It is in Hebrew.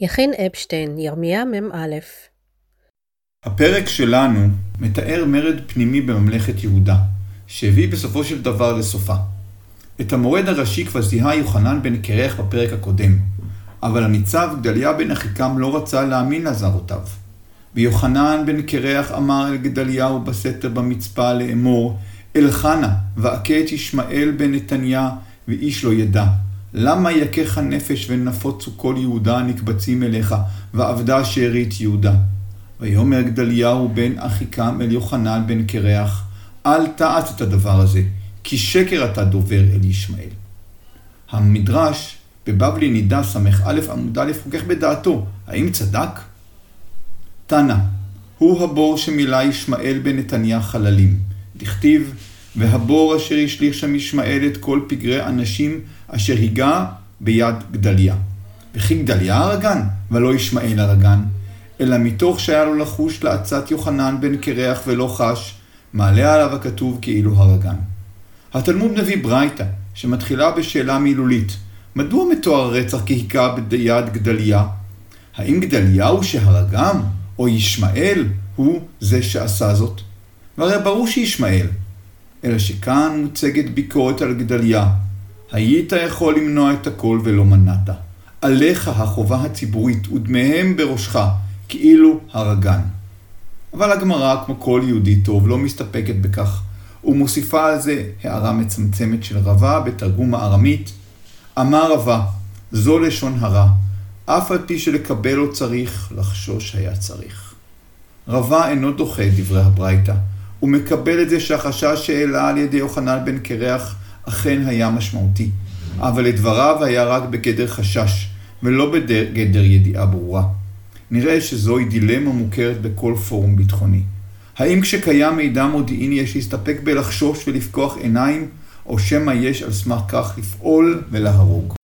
יכין אפשטיין, ירמיה מ"א הפרק שלנו מתאר מרד פנימי בממלכת יהודה, שהביא בסופו של דבר לסופה. את המורד הראשי כבר זיהה יוחנן בן קרח בפרק הקודם, אבל הניצב גדליה בן אחיקם לא רצה להאמין לאזהרותיו. ויוחנן בן קרח אמר אל גדליהו בסתר במצפה לאמור, אלחנה, ואכה את ישמעאל בן נתניה, ואיש לא ידע. למה יכך נפש ונפוצו כל יהודה הנקבצים אליך, ואבדה שארית יהודה? ויאמר גדליהו בן אחיקם אל יוחנן בן קרח, אל תעש את הדבר הזה, כי שקר אתה דובר אל ישמעאל. המדרש בבבלי נידה ס"א עמוד א' חוכך בדעתו, האם צדק? תנא, הוא הבור שמילא ישמעאל בן נתניה חללים. דכתיב, והבור אשר השליך שם ישמעאל את כל פגרי אנשים אשר היגע ביד גדליה. וכי גדליה הרגן, ולא ישמעאל הרגן, אלא מתוך שהיה לו לחוש לעצת יוחנן בן קרח ולא חש, מעלה עליו הכתוב כאילו הרגן. התלמוד מביא ברייתא, שמתחילה בשאלה מילולית, מדוע מתואר הרצח כהיכה ביד גדליה? האם גדליהו שהרגם, או ישמעאל, הוא זה שעשה זאת? והרי ברור שישמעאל, אלא שכאן מוצגת ביקורת על גדליה. היית יכול למנוע את הכל ולא מנעת. עליך החובה הציבורית ודמיהם בראשך, כאילו הרגן. אבל הגמרא, כמו כל יהודי טוב, לא מסתפקת בכך, ומוסיפה על זה הערה מצמצמת של רבה בתרגום הארמית, אמר רבה, זו לשון הרע, אף על פי שלקבל לא צריך, לחשוש היה צריך. רבה אינו דוחה את דברי הברייתא, הוא מקבל את זה שהחשש שהעלה על ידי יוחנן בן קרח אכן היה משמעותי, אבל לדבריו היה רק בגדר חשש, ולא בגדר ידיעה ברורה. נראה שזוהי דילמה מוכרת בכל פורום ביטחוני. האם כשקיים מידע מודיעיני יש להסתפק בלחשוש ולפקוח עיניים, או שמא יש על סמך כך לפעול ולהרוג?